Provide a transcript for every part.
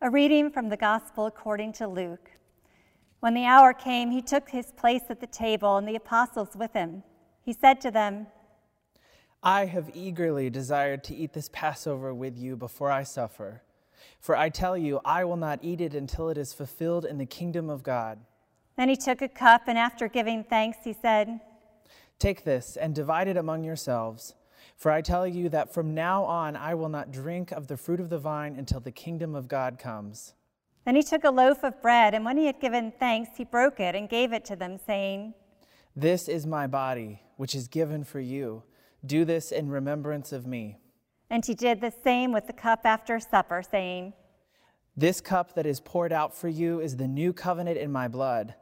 A reading from the Gospel according to Luke. When the hour came, he took his place at the table and the apostles with him. He said to them, I have eagerly desired to eat this Passover with you before I suffer. For I tell you, I will not eat it until it is fulfilled in the kingdom of God. Then he took a cup, and after giving thanks, he said, Take this and divide it among yourselves. For I tell you that from now on I will not drink of the fruit of the vine until the kingdom of God comes. Then he took a loaf of bread, and when he had given thanks, he broke it and gave it to them, saying, This is my body, which is given for you. Do this in remembrance of me. And he did the same with the cup after supper, saying, This cup that is poured out for you is the new covenant in my blood.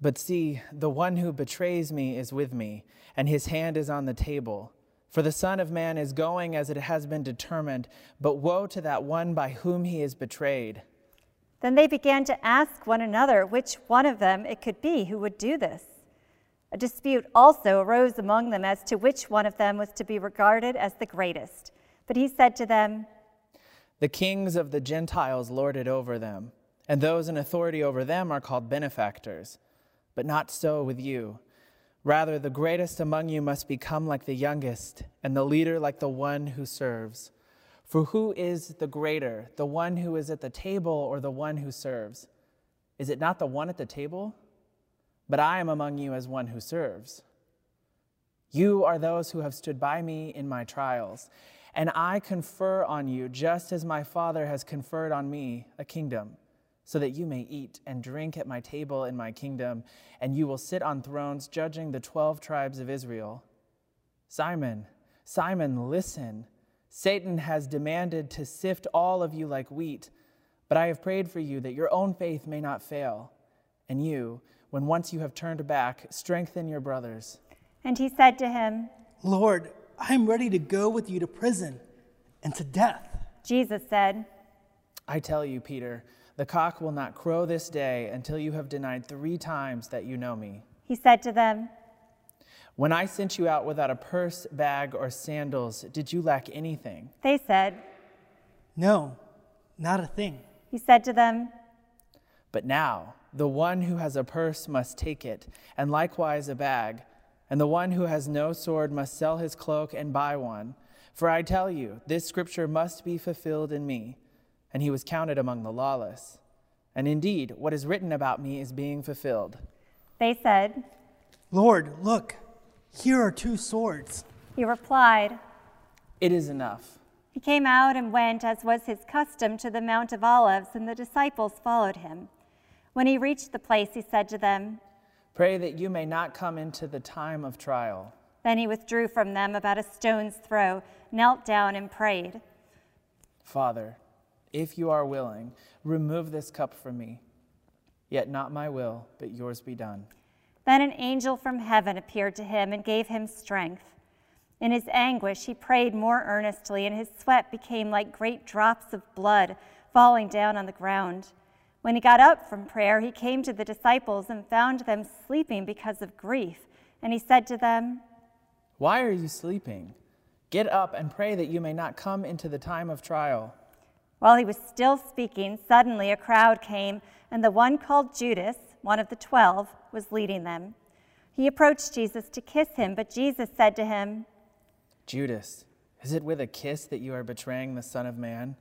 But see, the one who betrays me is with me, and his hand is on the table. For the Son of Man is going as it has been determined, but woe to that one by whom he is betrayed. Then they began to ask one another which one of them it could be who would do this. A dispute also arose among them as to which one of them was to be regarded as the greatest. But he said to them, The kings of the Gentiles lord it over them, and those in authority over them are called benefactors. But not so with you. Rather, the greatest among you must become like the youngest, and the leader like the one who serves. For who is the greater, the one who is at the table or the one who serves? Is it not the one at the table? But I am among you as one who serves. You are those who have stood by me in my trials, and I confer on you, just as my Father has conferred on me, a kingdom so that you may eat and drink at my table in my kingdom, and you will sit on thrones judging the twelve tribes of Israel. Simon, Simon, listen. Satan has demanded to sift all of you like wheat, but I have prayed for you that your own faith may not fail. And you, when once you have turned back, strengthen your brothers. And he said to him, Lord, I am ready to go with you to prison and to death. Jesus said, I tell you, Peter, the cock will not crow this day until you have denied three times that you know me. He said to them, When I sent you out without a purse, bag, or sandals, did you lack anything? They said, No, not a thing. He said to them, But now, the one who has a purse must take it, and likewise a bag, and the one who has no sword must sell his cloak and buy one. For I tell you, this scripture must be fulfilled in me and he was counted among the lawless. And indeed, what is written about me is being fulfilled. They said, Lord, look, here are two swords. He replied, It is enough. He came out and went, as was his custom, to the Mount of Olives, and the disciples followed him. When he reached the place, he said to them, Pray that you may not come into the time of trial. Then he withdrew from them about a stone's throw, knelt down, and prayed, Father, if you are willing, remove this cup from me. Yet not my will, but yours be done. Then an angel from heaven appeared to him and gave him strength. In his anguish, he prayed more earnestly, and his sweat became like great drops of blood falling down on the ground. When he got up from prayer, he came to the disciples and found them sleeping because of grief. And he said to them, Why are you sleeping? Get up and pray that you may not come into the time of trial. While he was still speaking, suddenly a crowd came, and the one called Judas, one of the twelve, was leading them. He approached Jesus to kiss him, but Jesus said to him, Judas, is it with a kiss that you are betraying the Son of Man?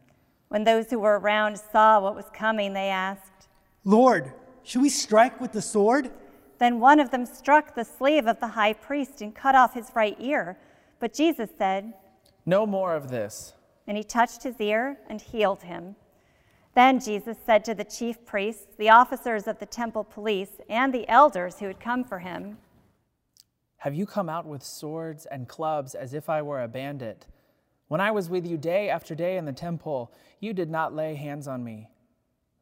When those who were around saw what was coming, they asked, Lord, should we strike with the sword? Then one of them struck the slave of the high priest and cut off his right ear. But Jesus said, No more of this and he touched his ear and healed him. Then Jesus said to the chief priests, the officers of the temple police, and the elders who had come for him Have you come out with swords and clubs as if I were a bandit? When I was with you day after day in the temple, you did not lay hands on me.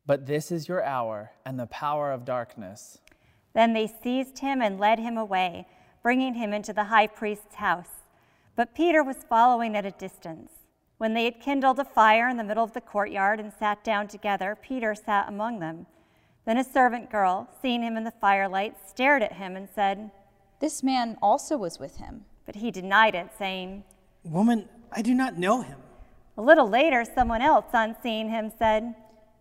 But this is your hour and the power of darkness. Then they seized him and led him away, bringing him into the high priest's house. But Peter was following at a distance. When they had kindled a fire in the middle of the courtyard and sat down together, Peter sat among them. Then a servant girl, seeing him in the firelight, stared at him and said, This man also was with him. But he denied it, saying, Woman, I do not know him. A little later, someone else, on seeing him, said,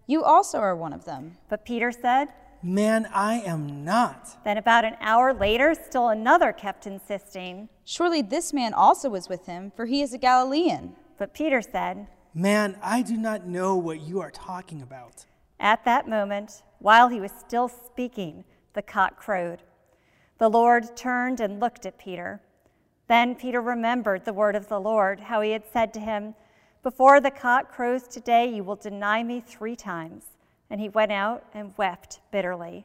You also are one of them. But Peter said, Man, I am not. Then about an hour later, still another kept insisting. Surely this man also was with him, for he is a Galilean. But Peter said, Man, I do not know what you are talking about. At that moment, while he was still speaking, the cock crowed. The Lord turned and looked at Peter. Then Peter remembered the word of the Lord, how he had said to him, Before the cock crows today, you will deny me three times. And he went out and wept bitterly.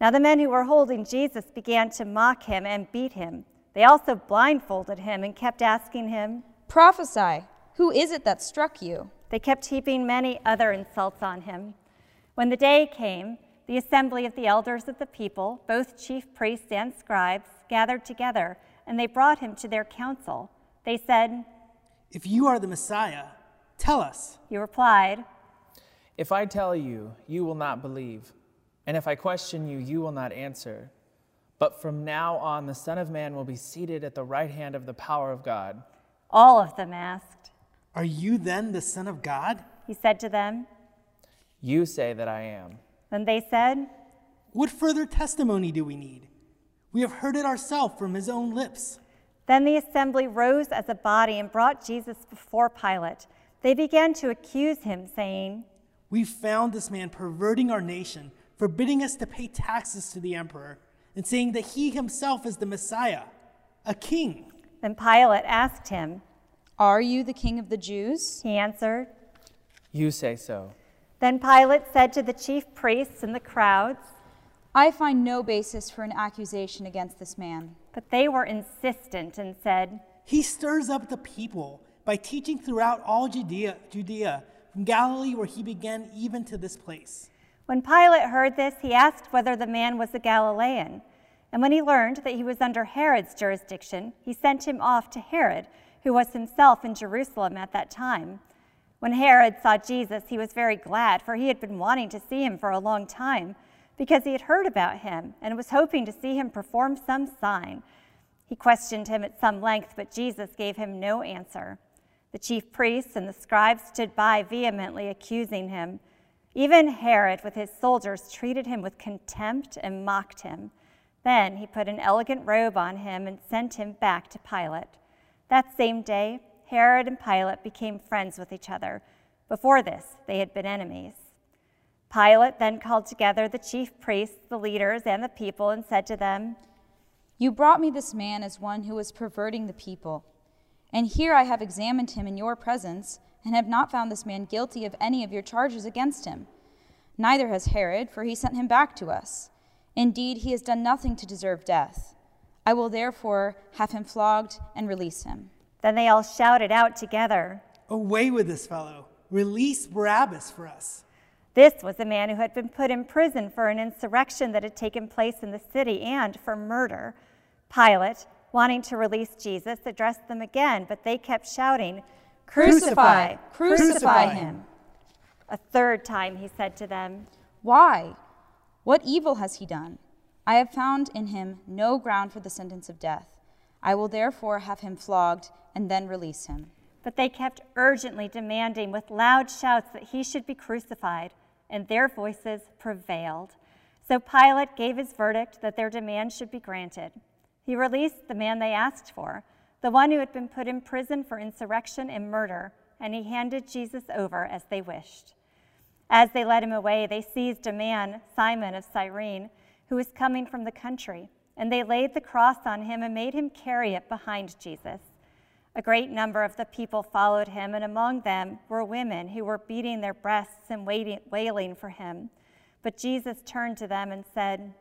Now the men who were holding Jesus began to mock him and beat him. They also blindfolded him and kept asking him, Prophesy, who is it that struck you? They kept heaping many other insults on him. When the day came, the assembly of the elders of the people, both chief priests and scribes, gathered together, and they brought him to their council. They said, If you are the Messiah, tell us. He replied, If I tell you, you will not believe, and if I question you, you will not answer. But from now on, the Son of Man will be seated at the right hand of the power of God. All of them asked. Are you then the Son of God? He said to them, You say that I am. Then they said, What further testimony do we need? We have heard it ourselves from his own lips. Then the assembly rose as a body and brought Jesus before Pilate. They began to accuse him, saying, We found this man perverting our nation, forbidding us to pay taxes to the emperor, and saying that he himself is the Messiah, a king. Then Pilate asked him. Are you the king of the Jews? He answered. You say so. Then Pilate said to the chief priests and the crowds, I find no basis for an accusation against this man. But they were insistent and said, He stirs up the people by teaching throughout all Judea, Judea, from Galilee where he began, even to this place. When Pilate heard this, he asked whether the man was a Galilean. And when he learned that he was under Herod's jurisdiction, he sent him off to Herod, who was himself in Jerusalem at that time. When Herod saw Jesus, he was very glad, for he had been wanting to see him for a long time, because he had heard about him and was hoping to see him perform some sign. He questioned him at some length, but Jesus gave him no answer. The chief priests and the scribes stood by, vehemently accusing him. Even Herod, with his soldiers, treated him with contempt and mocked him. Then he put an elegant robe on him and sent him back to Pilate. That same day, Herod and Pilate became friends with each other. Before this, they had been enemies. Pilate then called together the chief priests, the leaders, and the people and said to them, You brought me this man as one who was perverting the people. And here I have examined him in your presence and have not found this man guilty of any of your charges against him. Neither has Herod, for he sent him back to us. Indeed, he has done nothing to deserve death. I will therefore have him flogged and release him. Then they all shouted out together, Away with this fellow. Release Barabbas for us. This was a man who had been put in prison for an insurrection that had taken place in the city and for murder. Pilate, wanting to release Jesus, addressed them again, but they kept shouting, Crucify! Crucify Crucify him. him! A third time he said to them, Why? What evil has he done? I have found in him no ground for the sentence of death. I will therefore have him flogged and then release him. But they kept urgently demanding with loud shouts that he should be crucified, and their voices prevailed. So Pilate gave his verdict that their demand should be granted. He released the man they asked for, the one who had been put in prison for insurrection and murder, and he handed Jesus over as they wished. As they led him away, they seized a man, Simon of Cyrene, who was coming from the country, and they laid the cross on him and made him carry it behind Jesus. A great number of the people followed him, and among them were women who were beating their breasts and wailing for him. But Jesus turned to them and said,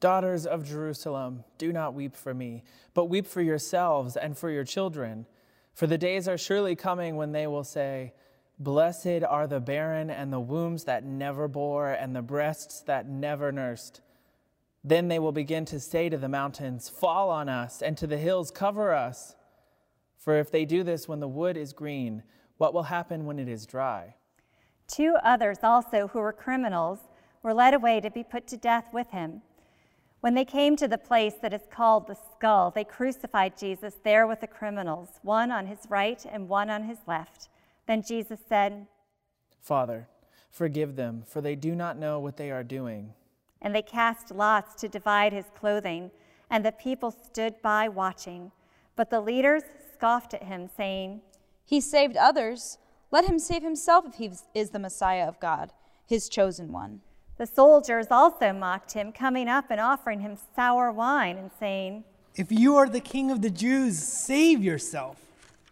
Daughters of Jerusalem, do not weep for me, but weep for yourselves and for your children. For the days are surely coming when they will say, Blessed are the barren and the wombs that never bore and the breasts that never nursed. Then they will begin to say to the mountains, Fall on us, and to the hills, Cover us. For if they do this when the wood is green, what will happen when it is dry? Two others also, who were criminals, were led away to be put to death with him. When they came to the place that is called the skull, they crucified Jesus there with the criminals, one on his right and one on his left. Then Jesus said, Father, forgive them, for they do not know what they are doing. And they cast lots to divide his clothing, and the people stood by watching. But the leaders scoffed at him, saying, He saved others. Let him save himself if he is the Messiah of God, his chosen one. The soldiers also mocked him, coming up and offering him sour wine and saying, If you are the king of the Jews, save yourself.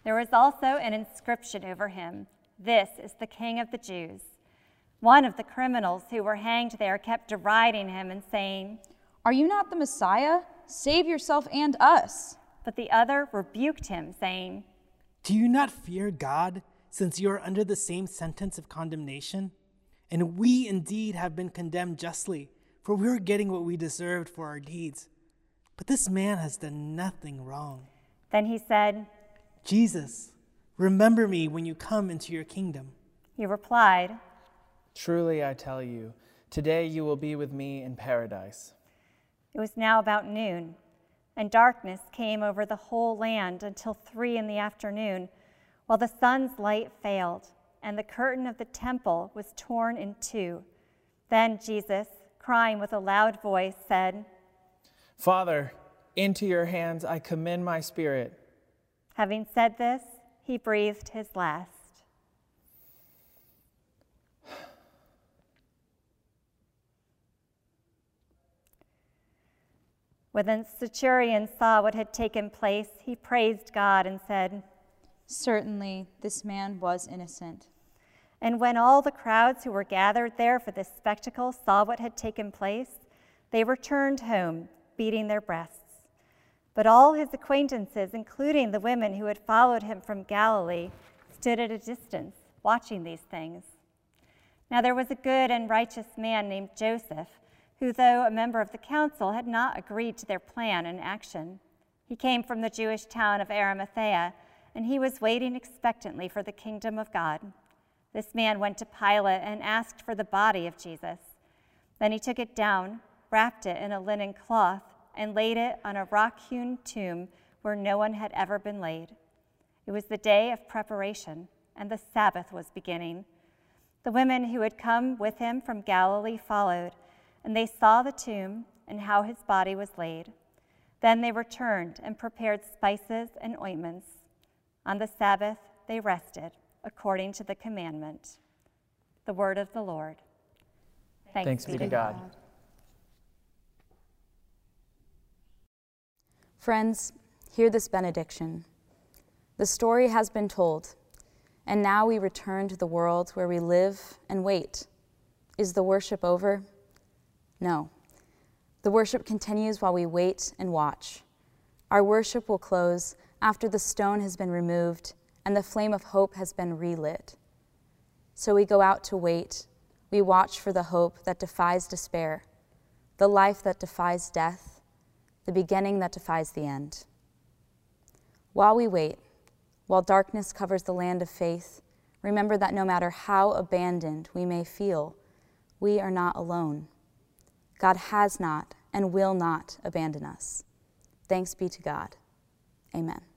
There was also an inscription over him This is the king of the Jews. One of the criminals who were hanged there kept deriding him and saying, Are you not the Messiah? Save yourself and us. But the other rebuked him, saying, Do you not fear God, since you are under the same sentence of condemnation? And we indeed have been condemned justly, for we are getting what we deserved for our deeds. But this man has done nothing wrong. Then he said, Jesus, remember me when you come into your kingdom. He replied, Truly I tell you, today you will be with me in paradise. It was now about noon, and darkness came over the whole land until three in the afternoon, while the sun's light failed and the curtain of the temple was torn in two. Then Jesus, crying with a loud voice, said, Father, into your hands I commend my spirit. Having said this, he breathed his last. When the centurion saw what had taken place, he praised God and said, Certainly, this man was innocent. And when all the crowds who were gathered there for this spectacle saw what had taken place, they returned home, beating their breasts. But all his acquaintances, including the women who had followed him from Galilee, stood at a distance, watching these things. Now there was a good and righteous man named Joseph, who, though a member of the council, had not agreed to their plan and action. He came from the Jewish town of Arimathea and he was waiting expectantly for the kingdom of God. This man went to Pilate and asked for the body of Jesus. Then he took it down, wrapped it in a linen cloth, and laid it on a rock hewn tomb where no one had ever been laid. It was the day of preparation, and the Sabbath was beginning. The women who had come with him from Galilee followed, and they saw the tomb and how his body was laid. Then they returned and prepared spices and ointments. On the Sabbath, they rested according to the commandment. The word of the Lord. Thanks, Thanks be, to God. God. Friends, hear this benediction. The story has been told, and now we return to the world where we live and wait. Is the worship over? No. The worship continues while we wait and watch. Our worship will close after the stone has been removed and the flame of hope has been relit. So we go out to wait. We watch for the hope that defies despair, the life that defies death, the beginning that defies the end. While we wait, while darkness covers the land of faith, remember that no matter how abandoned we may feel, we are not alone. God has not and will not abandon us. Thanks be to God. Amen.